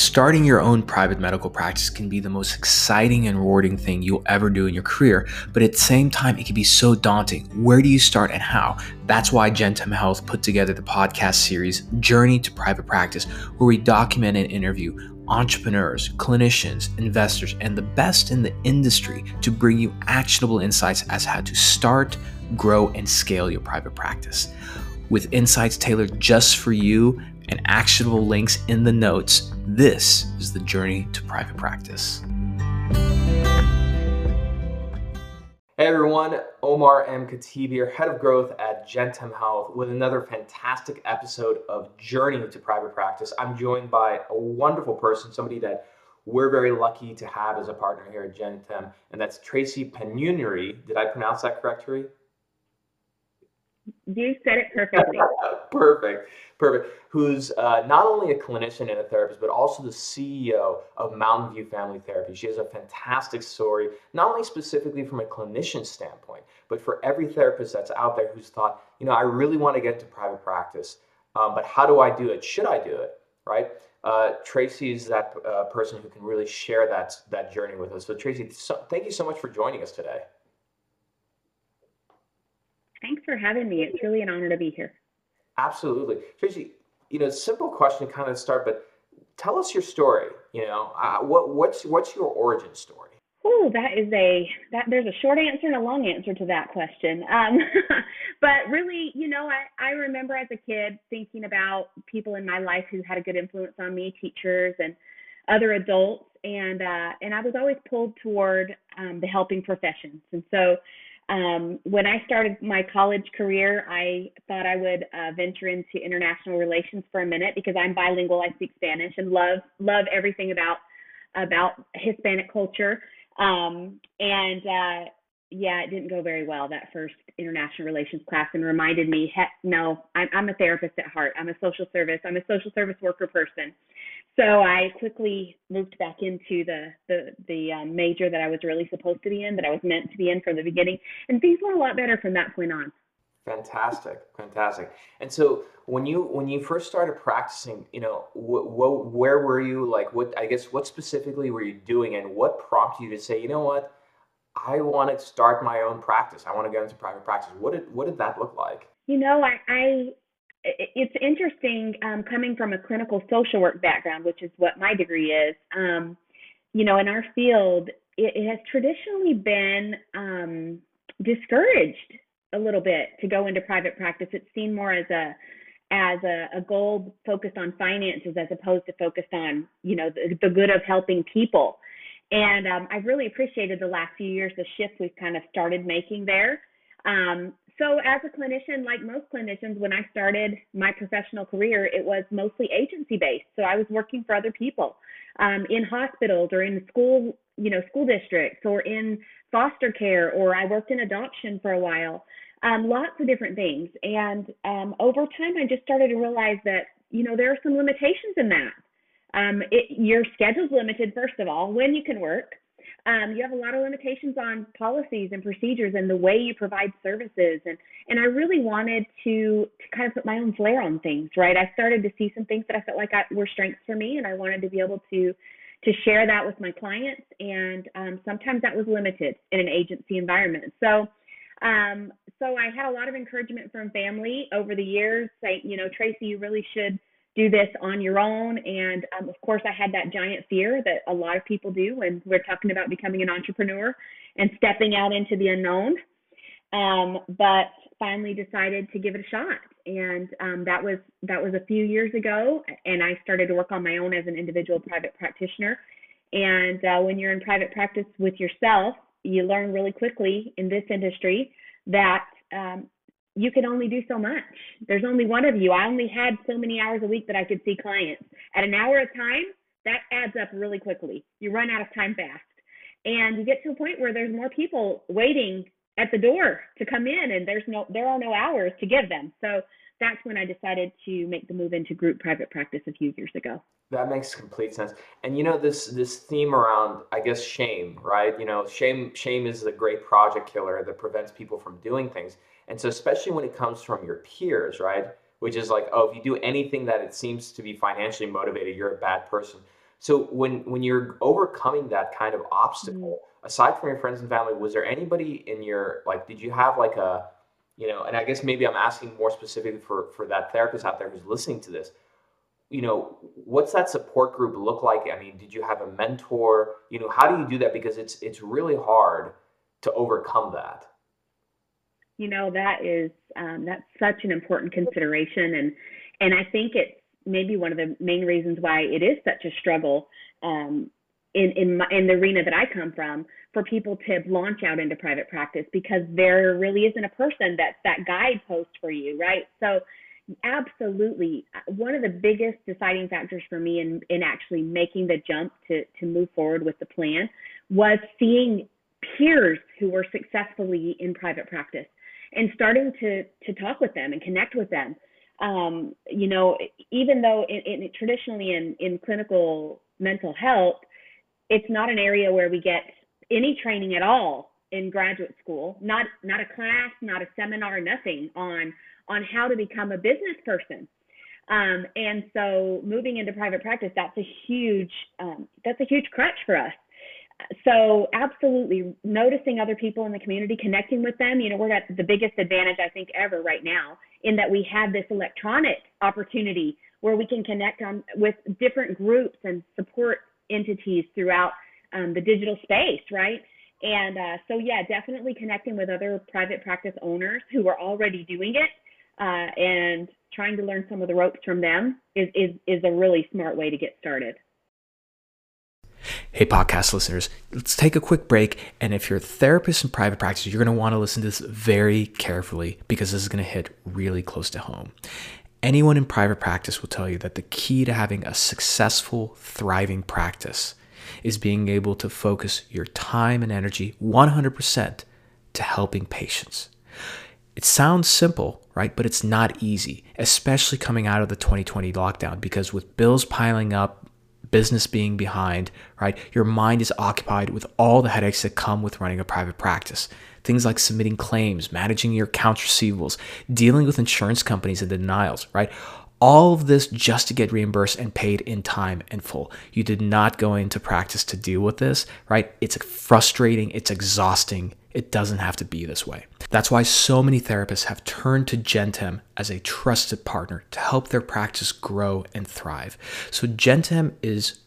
Starting your own private medical practice can be the most exciting and rewarding thing you'll ever do in your career, but at the same time, it can be so daunting. Where do you start and how? That's why Gentem Health put together the podcast series Journey to Private Practice, where we document and interview entrepreneurs, clinicians, investors, and the best in the industry to bring you actionable insights as how to start, grow, and scale your private practice. With insights tailored just for you, and actionable links in the notes. This is the journey to private practice. Hey everyone, Omar M. Khatib here, Head of Growth at Gentem Health, with another fantastic episode of Journey to Private Practice. I'm joined by a wonderful person, somebody that we're very lucky to have as a partner here at Gentem, and that's Tracy Penunuri. Did I pronounce that correctly? You said it perfectly. perfect, perfect. Who's uh, not only a clinician and a therapist, but also the CEO of Mountain View Family Therapy. She has a fantastic story, not only specifically from a clinician standpoint, but for every therapist that's out there who's thought, you know, I really want to get into private practice, um, but how do I do it? Should I do it? Right? Uh, Tracy is that uh, person who can really share that that journey with us. So, Tracy, so, thank you so much for joining us today. Thanks for having me. It's really an honor to be here. Absolutely. Tracy, you know, simple question to kind of start, but tell us your story. You know, uh, what, what's, what's your origin story? Oh, that is a that there's a short answer and a long answer to that question. Um, but really, you know, I, I remember as a kid thinking about people in my life who had a good influence on me, teachers and other adults, and uh, and I was always pulled toward um, the helping professions. And so um, when I started my college career, I thought I would uh, venture into international relations for a minute because I'm bilingual. I speak Spanish and love love everything about about Hispanic culture. Um, and uh, yeah, it didn't go very well that first international relations class, and reminded me, heck, no, I'm, I'm a therapist at heart. I'm a social service. I'm a social service worker person. So I quickly moved back into the the the um, major that I was really supposed to be in, that I was meant to be in from the beginning, and things went a lot better from that point on. Fantastic, fantastic. And so when you when you first started practicing, you know, wh- wh- where were you? Like, what I guess what specifically were you doing, and what prompted you to say, you know what, I want to start my own practice. I want to get into private practice. What did what did that look like? You know, I, I it's interesting um, coming from a clinical social work background, which is what my degree is. Um, you know, in our field, it, it has traditionally been um, discouraged a little bit to go into private practice. It's seen more as a as a, a goal focused on finances as opposed to focused on you know the, the good of helping people. And um, I've really appreciated the last few years the shift we've kind of started making there. Um, so, as a clinician, like most clinicians, when I started my professional career, it was mostly agency based. So, I was working for other people um, in hospitals or in school, you know, school districts or in foster care, or I worked in adoption for a while. Um, lots of different things. And um, over time, I just started to realize that, you know, there are some limitations in that. Um, it, your schedule's limited, first of all, when you can work. Um, you have a lot of limitations on policies and procedures and the way you provide services. And, and I really wanted to, to kind of put my own flair on things, right? I started to see some things that I felt like I, were strengths for me, and I wanted to be able to to share that with my clients. And um, sometimes that was limited in an agency environment. So um, so I had a lot of encouragement from family over the years, saying, you know, Tracy, you really should do this on your own. And um, of course, I had that giant fear that a lot of people do when we're talking about becoming an entrepreneur and stepping out into the unknown. Um, but finally decided to give it a shot. And um, that was that was a few years ago. And I started to work on my own as an individual private practitioner. And uh, when you're in private practice with yourself, you learn really quickly in this industry that um, you can only do so much. There's only one of you. I only had so many hours a week that I could see clients. At an hour a time, that adds up really quickly. You run out of time fast. And you get to a point where there's more people waiting at the door to come in and there's no there are no hours to give them. So that's when I decided to make the move into group private practice a few years ago. That makes complete sense. And you know this this theme around I guess shame, right? You know, shame shame is the great project killer that prevents people from doing things. And so, especially when it comes from your peers, right? Which is like, oh, if you do anything that it seems to be financially motivated, you're a bad person. So when when you're overcoming that kind of obstacle, Mm. aside from your friends and family, was there anybody in your like? Did you have like a, you know? And I guess maybe I'm asking more specifically for for that therapist out there who's listening to this. You know, what's that support group look like? I mean, did you have a mentor? You know, how do you do that? Because it's it's really hard to overcome that. You know, that is um, that's such an important consideration, and and I think it's maybe one of the main reasons why it is such a struggle um, in in my, in the arena that I come from for people to launch out into private practice because there really isn't a person that's that guidepost for you, right? So absolutely one of the biggest deciding factors for me in in actually making the jump to to move forward with the plan was seeing peers who were successfully in private practice and starting to to talk with them and connect with them. Um, you know, even though in, in traditionally in in clinical mental health, it's not an area where we get any training at all in graduate school. Not not a class, not a seminar, nothing on on how to become a business person. Um, and so moving into private practice, that's a huge um, that's a huge crutch for us so absolutely noticing other people in the community connecting with them you know we're at the biggest advantage i think ever right now in that we have this electronic opportunity where we can connect on with different groups and support entities throughout um, the digital space right? And uh, so yeah definitely connecting with other private practice owners who are already doing it uh, and trying to learn some of the ropes from them is, is is a really smart way to get started Hey, podcast listeners, let's take a quick break. And if you're a therapist in private practice, you're going to want to listen to this very carefully because this is going to hit really close to home. Anyone in private practice will tell you that the key to having a successful, thriving practice is being able to focus your time and energy 100% to helping patients. It sounds simple, right? But it's not easy, especially coming out of the 2020 lockdown because with bills piling up, business being behind, right? Your mind is occupied with all the headaches that come with running a private practice. Things like submitting claims, managing your accounts receivables, dealing with insurance companies and denials, right? All of this just to get reimbursed and paid in time and full. You did not go into practice to deal with this, right? It's frustrating, it's exhausting. It doesn't have to be this way. That's why so many therapists have turned to Gentem as a trusted partner to help their practice grow and thrive. So, Gentem is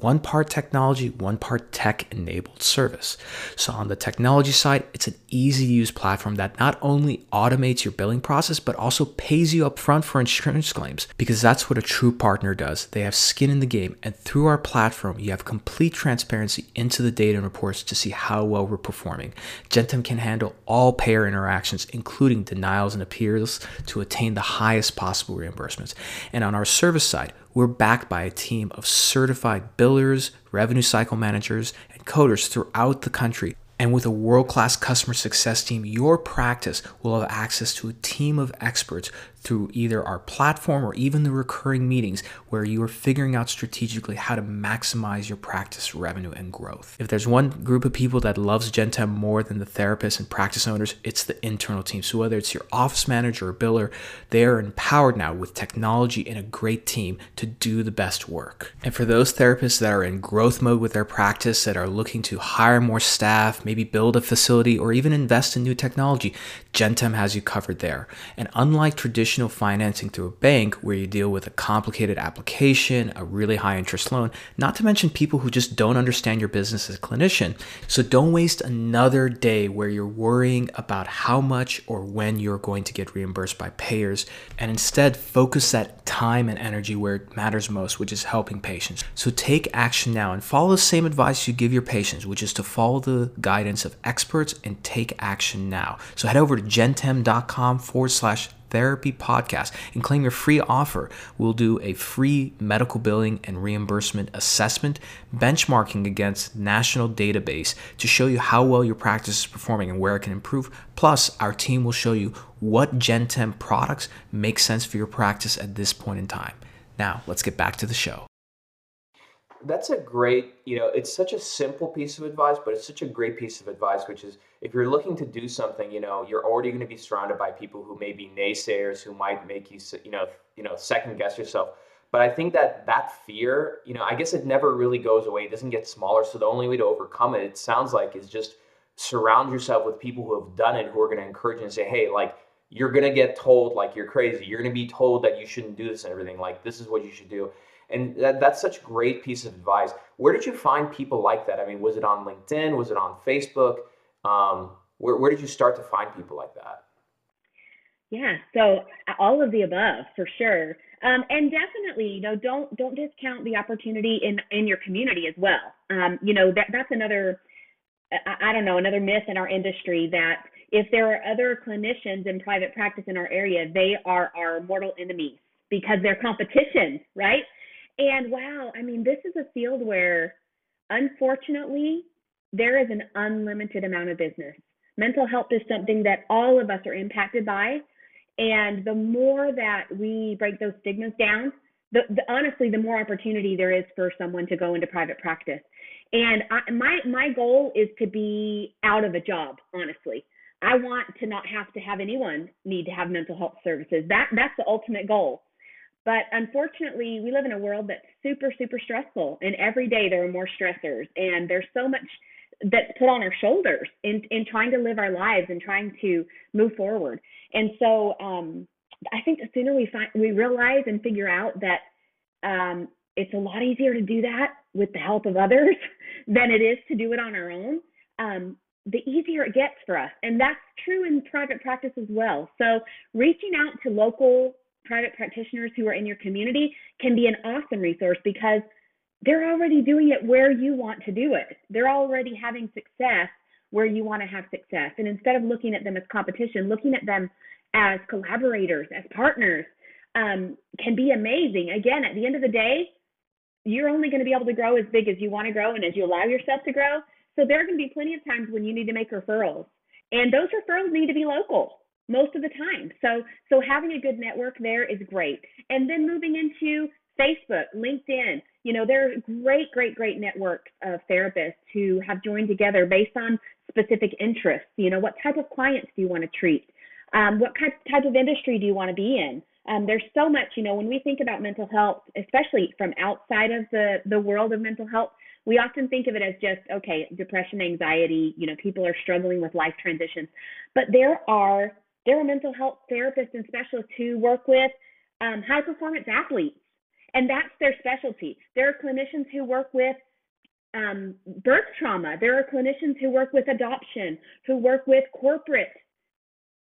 one part technology, one part tech enabled service. So, on the technology side, it's an easy to use platform that not only automates your billing process, but also pays you upfront for insurance claims because that's what a true partner does. They have skin in the game, and through our platform, you have complete transparency into the data and reports to see how well we're performing. Gentem can handle all payer interactions, including denials and appeals, to attain the highest possible reimbursements. And on our service side, we're backed by a team of certified billers, revenue cycle managers, and coders throughout the country. And with a world class customer success team, your practice will have access to a team of experts through either our platform or even the recurring meetings where you are figuring out strategically how to maximize your practice revenue and growth. If there's one group of people that loves Gentem more than the therapists and practice owners, it's the internal team. So whether it's your office manager or biller, they are empowered now with technology and a great team to do the best work. And for those therapists that are in growth mode with their practice, that are looking to hire more staff, maybe build a facility, or even invest in new technology, Gentem has you covered there. And unlike traditional financing through a bank where you deal with a complicated application, a really high interest loan, not to mention people who just don't understand your business as a clinician. So don't waste another day where you're worrying about how much or when you're going to get reimbursed by payers and instead focus that time and energy where it matters most, which is helping patients. So take action now and follow the same advice you give your patients, which is to follow the guidance of experts and take action now. So head over to gentem.com forward slash therapy podcast and claim your free offer. We'll do a free medical billing and reimbursement assessment, benchmarking against national database to show you how well your practice is performing and where it can improve. Plus, our team will show you what Gentem products make sense for your practice at this point in time. Now, let's get back to the show. That's a great, you know, it's such a simple piece of advice, but it's such a great piece of advice, which is if you're looking to do something, you know, you're already going to be surrounded by people who may be naysayers, who might make you, you know, you know, second guess yourself. But I think that that fear, you know, I guess it never really goes away. It doesn't get smaller. So the only way to overcome it, it sounds like, is just surround yourself with people who have done it, who are going to encourage you and say, hey, like, you're going to get told like you're crazy. You're going to be told that you shouldn't do this and everything. Like, this is what you should do. And that, that's such great piece of advice. Where did you find people like that? I mean, was it on LinkedIn? Was it on Facebook? Um, where, where did you start to find people like that? Yeah, so all of the above for sure. Um, and definitely, you know, don't don't discount the opportunity in in your community as well. Um, you know, that that's another I, I don't know another myth in our industry that if there are other clinicians in private practice in our area, they are our mortal enemies because they're competition, right? And wow, I mean, this is a field where unfortunately there is an unlimited amount of business. Mental health is something that all of us are impacted by. And the more that we break those stigmas down, the, the, honestly, the more opportunity there is for someone to go into private practice. And I, my my goal is to be out of a job. Honestly, I want to not have to have anyone need to have mental health services. That that's the ultimate goal. But unfortunately, we live in a world that's super super stressful, and every day there are more stressors, and there's so much that's put on our shoulders in in trying to live our lives and trying to move forward. And so um, I think the sooner we find we realize and figure out that um, it's a lot easier to do that with the help of others than it is to do it on our own. Um, the easier it gets for us. And that's true in private practice as well. So, reaching out to local private practitioners who are in your community can be an awesome resource because they're already doing it where you want to do it. They're already having success where you want to have success. And instead of looking at them as competition, looking at them as collaborators, as partners, um, can be amazing. Again, at the end of the day, you're only going to be able to grow as big as you want to grow and as you allow yourself to grow. So there are going to be plenty of times when you need to make referrals, and those referrals need to be local most of the time. So so having a good network there is great. And then moving into Facebook, LinkedIn, you know, there are great, great, great networks of therapists who have joined together based on specific interests. You know, what type of clients do you want to treat? Um, what type, type of industry do you want to be in? Um, there's so much, you know, when we think about mental health, especially from outside of the, the world of mental health, we often think of it as just, okay, depression, anxiety, you know, people are struggling with life transitions. But there are there are mental health therapists and specialists who work with um, high performance athletes and that's their specialty. There are clinicians who work with um, birth trauma. There are clinicians who work with adoption, who work with corporate,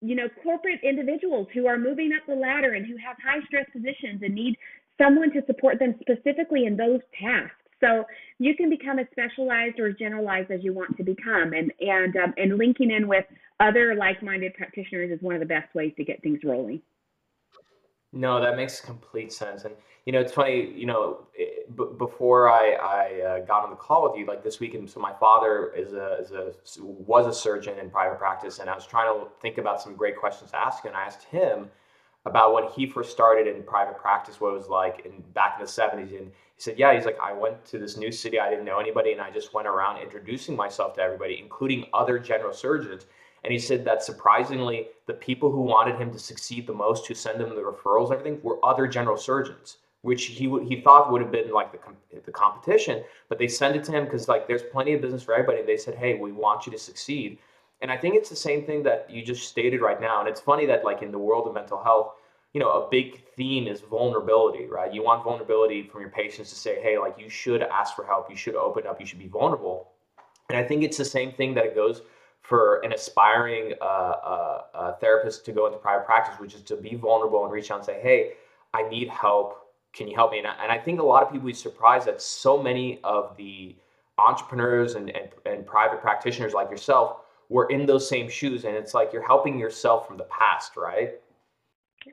you know, corporate individuals who are moving up the ladder and who have high stress positions and need someone to support them specifically in those tasks. So you can become as specialized or generalized as you want to become, and and um, and linking in with other like-minded practitioners is one of the best ways to get things rolling. No, that makes complete sense. And you know, it's funny. You know, b- before I I uh, got on the call with you, like this weekend. So my father is a is a was a surgeon in private practice, and I was trying to think about some great questions to ask. And I asked him about when he first started in private practice, what it was like in back in the seventies. And he said, yeah, he's like, I went to this new city, I didn't know anybody, and I just went around introducing myself to everybody, including other general surgeons. And he said that surprisingly, the people who wanted him to succeed the most, who send him the referrals and everything, were other general surgeons, which he he thought would have been like the the competition. But they send it to him because like there's plenty of business for everybody. They said, hey, we want you to succeed. And I think it's the same thing that you just stated right now. And it's funny that like in the world of mental health, you know, a big theme is vulnerability, right? You want vulnerability from your patients to say, hey, like you should ask for help, you should open up, you should be vulnerable. And I think it's the same thing that it goes for an aspiring uh, uh, uh, therapist to go into private practice, which is to be vulnerable and reach out and say, "Hey, I need help. Can you help me?" And I, and I think a lot of people be surprised that so many of the entrepreneurs and, and, and private practitioners like yourself were in those same shoes, and it's like you're helping yourself from the past, right?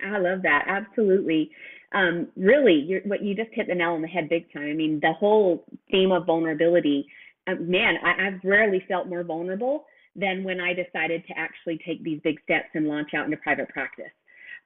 I love that. Absolutely. Um, really, what you just hit the nail on the head big time. I mean, the whole theme of vulnerability. Um, man, I, I've rarely felt more vulnerable than when I decided to actually take these big steps and launch out into private practice.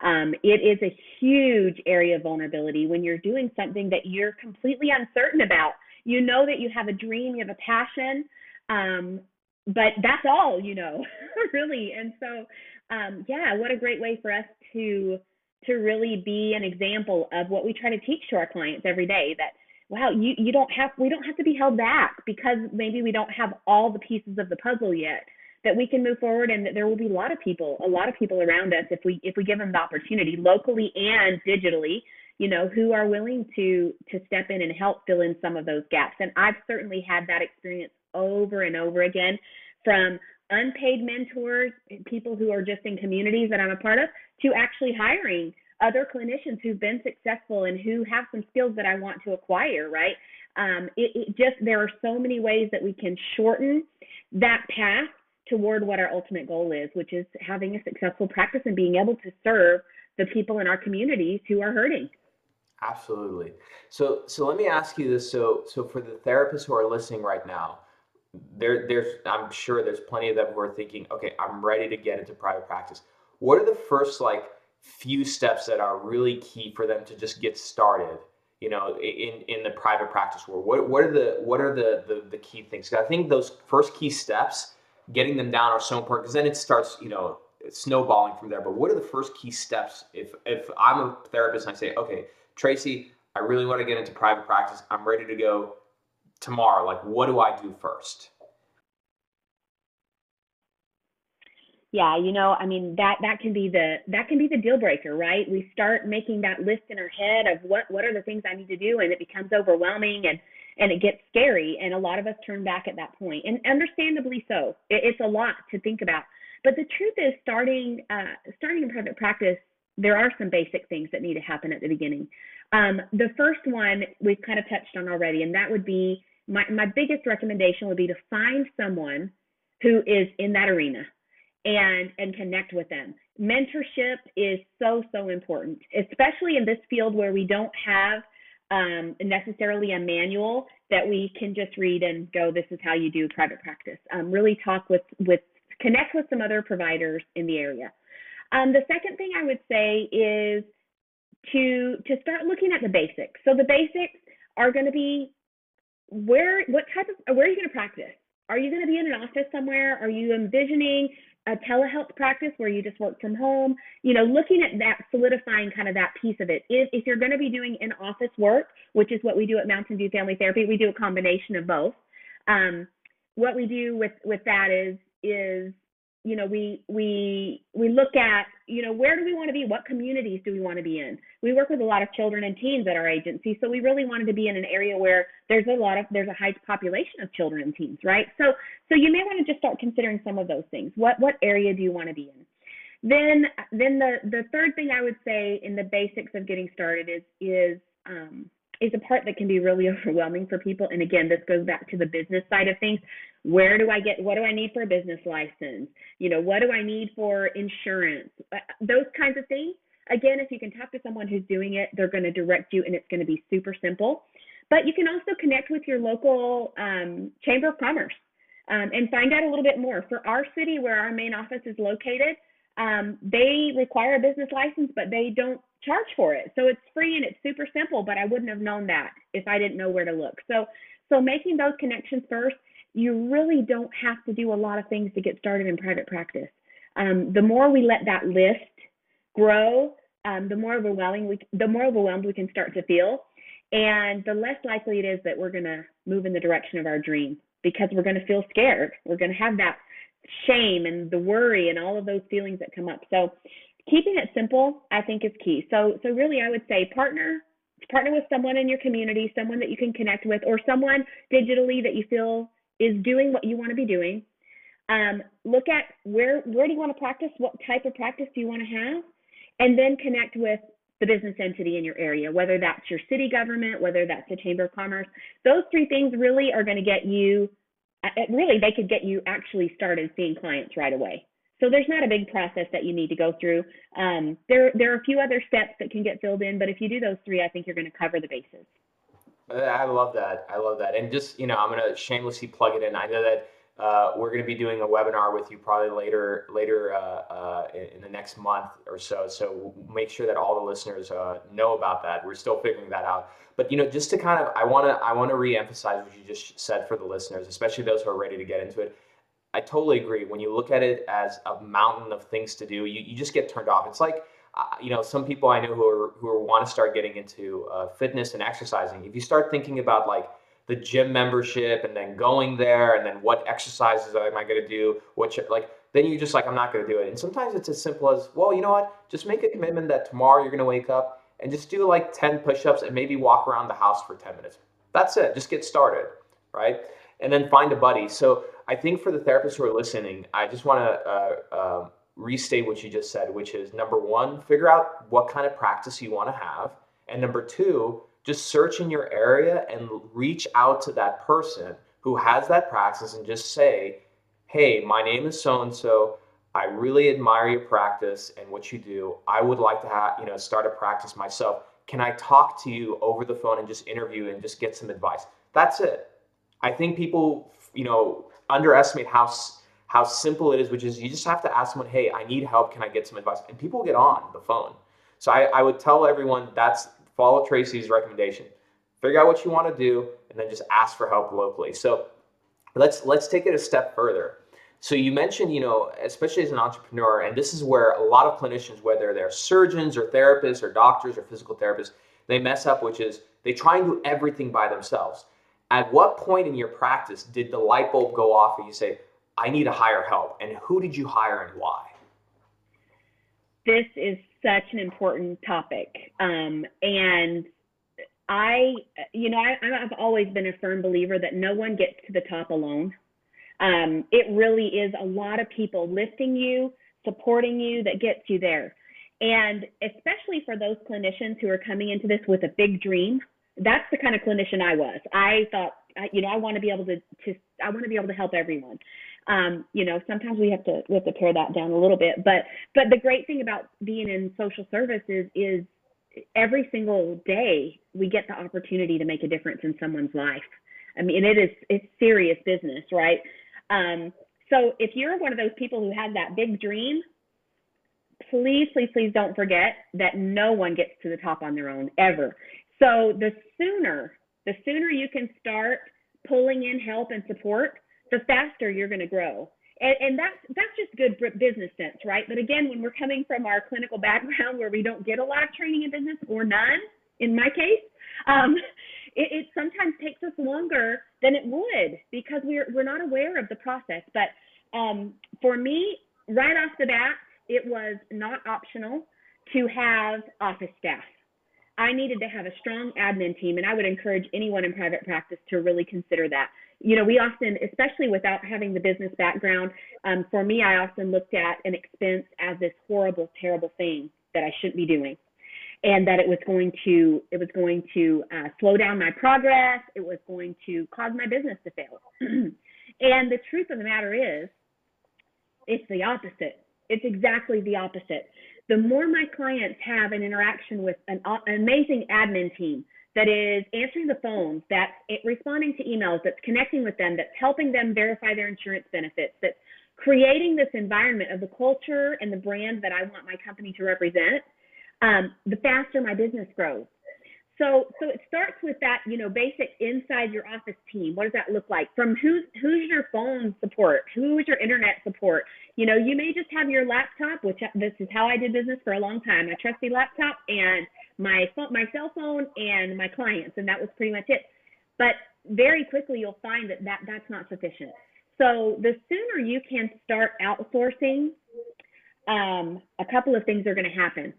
Um, it is a huge area of vulnerability when you're doing something that you're completely uncertain about. You know that you have a dream, you have a passion, um, but that's all you know, really. And so, um, yeah, what a great way for us to to really be an example of what we try to teach to our clients every day that wow you you don't have we don't have to be held back because maybe we don't have all the pieces of the puzzle yet that we can move forward and that there will be a lot of people a lot of people around us if we if we give them the opportunity locally and digitally you know who are willing to to step in and help fill in some of those gaps. And i've certainly had that experience over and over again from unpaid mentors people who are just in communities that i'm a part of to actually hiring other clinicians who've been successful and who have some skills that i want to acquire right? Um, it, it just there are so many ways that we can shorten that path toward what our ultimate goal is, which is having a successful practice and being able to serve the people in our communities who are hurting. Absolutely. So, so let me ask you this. So, so for the therapists who are listening right now, there, there's, I'm sure there's plenty of them who are thinking, okay, I'm ready to get into private practice. What are the first like few steps that are really key for them to just get started? You know, in in the private practice world, what what are the what are the the, the key things? I think those first key steps getting them down are so important because then it starts, you know, snowballing from there. But what are the first key steps if if I'm a therapist and I say, okay, Tracy, I really want to get into private practice. I'm ready to go tomorrow. Like, what do I do first? Yeah, you know, I mean that that can be the that can be the deal breaker, right? We start making that list in our head of what what are the things I need to do, and it becomes overwhelming and and it gets scary and a lot of us turn back at that point and understandably so. It, it's a lot to think about. But the truth is starting uh, starting in private practice there are some basic things that need to happen at the beginning. Um, the first one we've kind of touched on already and that would be my, my biggest recommendation would be to find someone who is in that arena and and connect with them. Mentorship is so so important especially in this field where we don't have um, necessarily a manual that we can just read and go, this is how you do private practice. Um, really talk with, with, connect with some other providers in the area. Um, the second thing I would say is to, to start looking at the basics. So the basics are going to be where, what type of, where are you going to practice? Are you going to be in an office somewhere? Are you envisioning a telehealth practice where you just work from home, you know, looking at that, solidifying kind of that piece of it. If, if you're going to be doing in office work, which is what we do at Mountain View Family Therapy, we do a combination of both. Um, what we do with with that is is you know we we we look at you know where do we want to be? What communities do we want to be in? We work with a lot of children and teens at our agency so we really wanted to be in an area where there's a lot of there's a high population of children and teens right? So so you may want to just start considering some of those things. What what area do you want to be in? Then then the the third thing i would say in the basics of getting started is is um, is a part that can be really overwhelming for people. And again, this goes back to the business side of things. Where do I get, what do I need for a business license? You know, what do I need for insurance? Uh, those kinds of things. Again, if you can talk to someone who's doing it, they're going to direct you and it's going to be super simple. But you can also connect with your local um, Chamber of Commerce um, and find out a little bit more. For our city, where our main office is located, um, they require a business license, but they don't charge for it. So it's free and it's super simple, but I wouldn't have known that if I didn't know where to look. So so making those connections first, you really don't have to do a lot of things to get started in private practice. Um, the more we let that list grow, um, the more overwhelming we the more overwhelmed we can start to feel, and the less likely it is that we're going to move in the direction of our dream because we're going to feel scared. We're going to have that shame and the worry and all of those feelings that come up. So keeping it simple, I think is key. So so really I would say partner partner with someone in your community, someone that you can connect with or someone digitally that you feel is doing what you want to be doing. Um, look at where where do you want to practice? What type of practice do you want to have? And then connect with the business entity in your area, whether that's your city government, whether that's the Chamber of Commerce. Those three things really are going to get you uh, really they could get you actually started seeing clients right away. So there's not a big process that you need to go through. Um, there there are a few other steps that can get filled in, but if you do those three, I think you're going to cover the bases. I love that. I love that. And just you know, I'm going to shamelessly plug it in. I know that uh, we're going to be doing a webinar with you probably later later uh, uh, in the next month or so. So make sure that all the listeners uh, know about that. We're still figuring that out. But you know, just to kind of, I want to I want to reemphasize what you just said for the listeners, especially those who are ready to get into it. I totally agree. When you look at it as a mountain of things to do, you, you just get turned off. It's like uh, you know, some people I know who are who want to start getting into uh, fitness and exercising. If you start thinking about like the gym membership and then going there and then what exercises am I going to do, what like then you're just like I'm not going to do it. And sometimes it's as simple as well, you know what? Just make a commitment that tomorrow you're going to wake up and just do like 10 push-ups and maybe walk around the house for 10 minutes. That's it. Just get started, right? And then find a buddy. So I think for the therapists who are listening, I just want to uh, uh, restate what you just said, which is number one, figure out what kind of practice you want to have, and number two, just search in your area and reach out to that person who has that practice and just say, "Hey, my name is so and so." I really admire your practice and what you do. I would like to have, you know, start a practice myself. Can I talk to you over the phone and just interview and just get some advice? That's it. I think people, you know, underestimate how how simple it is, which is you just have to ask someone, "Hey, I need help. Can I get some advice?" And people get on the phone. So I, I would tell everyone that's follow Tracy's recommendation. Figure out what you want to do, and then just ask for help locally. So let's let's take it a step further. So you mentioned, you know, especially as an entrepreneur, and this is where a lot of clinicians, whether they're surgeons or therapists or doctors or physical therapists, they mess up, which is they try and do everything by themselves. At what point in your practice did the light bulb go off and you say, I need to hire help? And who did you hire and why? This is such an important topic. Um, and I, you know, I, I've always been a firm believer that no one gets to the top alone. Um, it really is a lot of people lifting you, supporting you that gets you there. And especially for those clinicians who are coming into this with a big dream, that's the kind of clinician I was. I thought, you know, I want to be able to, to I want to be able to help everyone. Um, you know, sometimes we have to we have to pare that down a little bit. But but the great thing about being in social services is every single day we get the opportunity to make a difference in someone's life. I mean, it is it's serious business, right? Um, so if you're one of those people who has that big dream, please, please, please don't forget that no one gets to the top on their own ever. So the sooner, the sooner you can start pulling in help and support, the faster you're going to grow. And, and that's that's just good business sense, right? But again, when we're coming from our clinical background where we don't get a lot of training in business or none, in my case, um, it, it sometimes takes us longer than it would because we're we're not aware of the process. But um, for me, right off the bat, it was not optional to have office staff. I needed to have a strong admin team, and I would encourage anyone in private practice to really consider that. You know, we often, especially without having the business background, um, for me, I often looked at an expense as this horrible, terrible thing that I shouldn't be doing and that it was going to it was going to uh, slow down my progress. It was going to cause my business to fail. and the truth of the matter is, it's the opposite. It's exactly the opposite. The more my clients have an interaction with an, an amazing admin team that is answering the phones, that's responding to emails, that's connecting with them, that's helping them verify their insurance benefits, that's creating this environment of the culture and the brand that I want my company to represent um, the faster my business grows. So, so it starts with that, you know, basic inside your office team. What does that look like? From who's who's your phone support? Who is your internet support? You know, you may just have your laptop, which this is how I did business for a long time. My trusty laptop and my phone, my cell phone and my clients, and that was pretty much it. But very quickly, you'll find that, that that's not sufficient. So the sooner you can start outsourcing, um, a couple of things are going to happen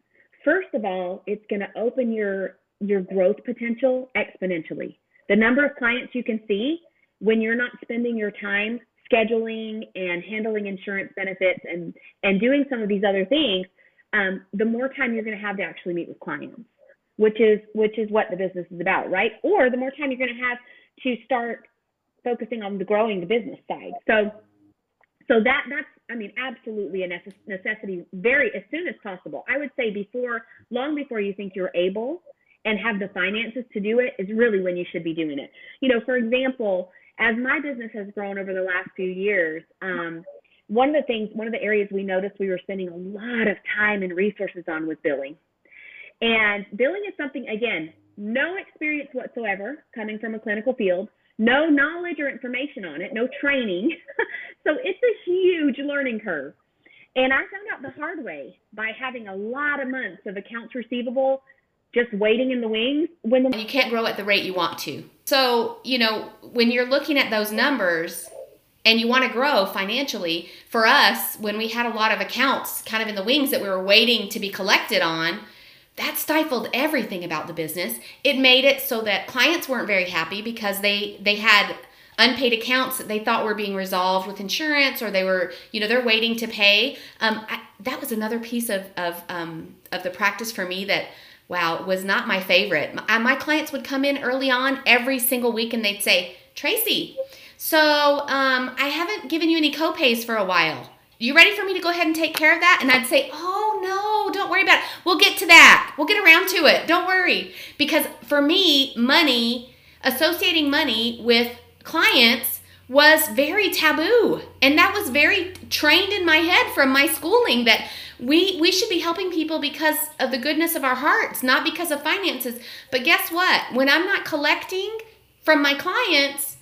first of all, it's going to open your your growth potential exponentially. The number of clients you can see when you're not spending your time scheduling and handling insurance benefits and and doing some of these other things, um, the more time you're going to have to actually meet with clients, which is which is what the business is about, right? Or the more time you're going to have to start focusing on the growing the business side. So so that that's I mean absolutely a necessity very as soon as possible. I would say before long before you think you're able and have the finances to do it is really when you should be doing it. You know, for example, as my business has grown over the last few years, um, one of the things, one of the areas we noticed we were spending a lot of time and resources on was billing. And billing is something, again, no experience whatsoever coming from a clinical field no knowledge or information on it, no training. so it's a huge learning curve. And I found out the hard way by having a lot of months of accounts receivable just waiting in the wings when the- you can't grow at the rate you want to. So, you know, when you're looking at those numbers and you want to grow financially, for us, when we had a lot of accounts kind of in the wings that we were waiting to be collected on, that stifled everything about the business. It made it so that clients weren't very happy because they they had unpaid accounts that they thought were being resolved with insurance or they were you know they're waiting to pay um, I, that was another piece of of, um, of the practice for me that wow was not my favorite. My, my clients would come in early on every single week and they'd say tracy so um, i haven't given you any copays for a while. You ready for me to go ahead and take care of that? And i'd say oh no don't worry about it. We'll get to that. We'll get around to it. Don't worry. Because for me money associating money with clients was very taboo and that was very trained in my head from my schooling that we we should be helping people because of the goodness of our hearts not because of finances but guess what when i'm not collecting from my clients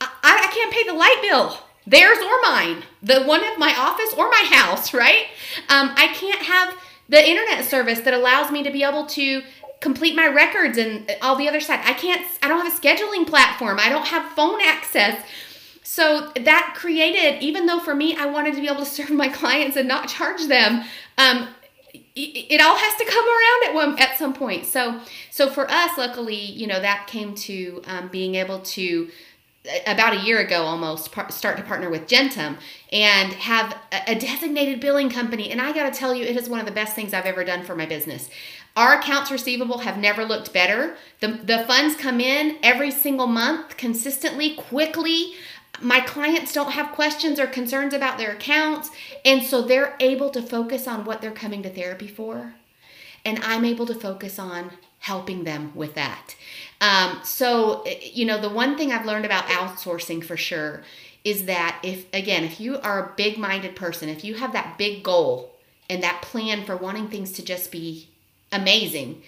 i, I can't pay the light bill theirs or mine the one of my office or my house right um, i can't have the internet service that allows me to be able to complete my records and all the other side. I can't, I don't have a scheduling platform. I don't have phone access. So that created, even though for me, I wanted to be able to serve my clients and not charge them, um, it, all has to come around at one at some point. So, so for us, luckily, you know, that came to um, being able to about a year ago almost par- start to partner with Gentem and have a, a designated billing company. And I got to tell you, it is one of the best things I've ever done for my business. Our accounts receivable have never looked better. The, the funds come in every single month consistently, quickly. My clients don't have questions or concerns about their accounts. And so they're able to focus on what they're coming to therapy for. And I'm able to focus on helping them with that. Um, so, you know, the one thing I've learned about outsourcing for sure is that if, again, if you are a big minded person, if you have that big goal and that plan for wanting things to just be amazing,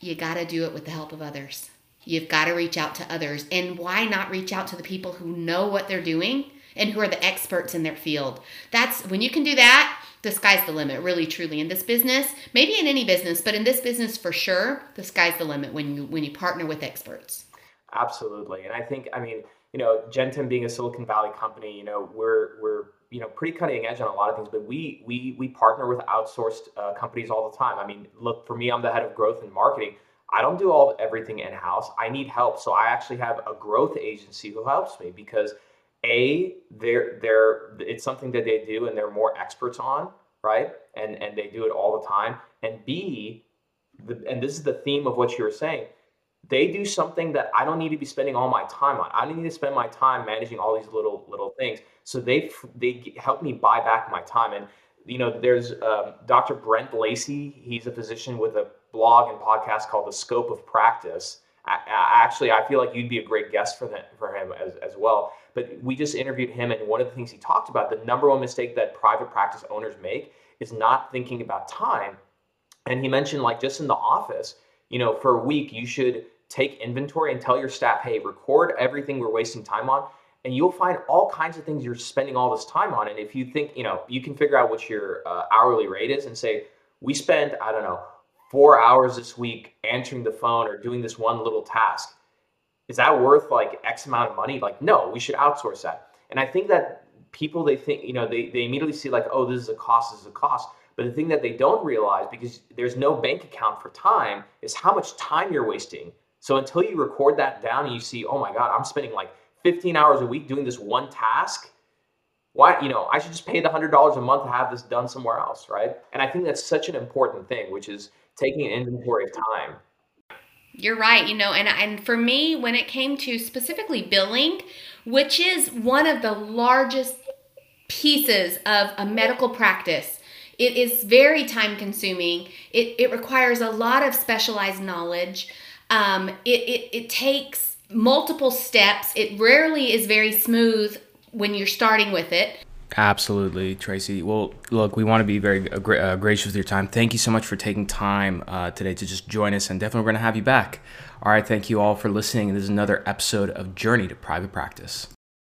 you got to do it with the help of others. You've got to reach out to others. And why not reach out to the people who know what they're doing and who are the experts in their field? That's when you can do that, the sky's the limit, really truly. In this business, maybe in any business, but in this business for sure, the sky's the limit when you when you partner with experts. Absolutely. And I think I mean, you know, Gentem being a Silicon Valley company, you know, we're we're you know pretty cutting edge on a lot of things but we we we partner with outsourced uh, companies all the time i mean look for me i'm the head of growth and marketing i don't do all everything in house i need help. So i actually have a growth agency who helps me because a they're they're it's something that they do and they're more experts on right? And and they do it all the time. And b the, and this is the theme of what you were saying they do something that i don't need to be spending all my time on. I don't need to spend my time managing all these little little things. So they they help me buy back my time. And you know there's um, dr brent lacey he's a physician with a blog and podcast called the scope of practice I, I, actually i feel like you'd be a great guest for, that, for him as, as well but we just interviewed him, and one of the things he talked about, the number one mistake that private practice owners make is not thinking about time. And he mentioned, like, just in the office, you know, for a week, you should take inventory and tell your staff, hey, record everything we're wasting time on. And you'll find all kinds of things you're spending all this time on. And if you think, you know, you can figure out what your uh, hourly rate is and say, we spent, I don't know, four hours this week answering the phone or doing this one little task is that worth like X amount of money? Like, no, we should outsource that. And I think that people they think, you know, they, they immediately see like, oh, this is a cost, this is a cost. But the thing that they don't realize, because there's no bank account for time, is how much time you're wasting. So until you record that down and you see, oh my God, I'm spending like 15 hours a week doing this one task. Why, you know, I should just pay the hundred dollars a month to have this done somewhere else, right? And I think that's such an important thing, which is taking an inventory of time. You're right, you know, and and for me when it came to specifically billing, which is one of the largest pieces of a medical practice, it is very time consuming. It, it requires a lot of specialized knowledge. Um, it, it, it takes multiple steps. It rarely is very smooth when you're starting with it. Absolutely, Tracy. Well, look, we want to be very uh, gracious with your time. Thank you so much for taking time uh, today to just join us, and definitely we're going to have you back. All right, thank you all for listening. This is another episode of Journey to Private Practice.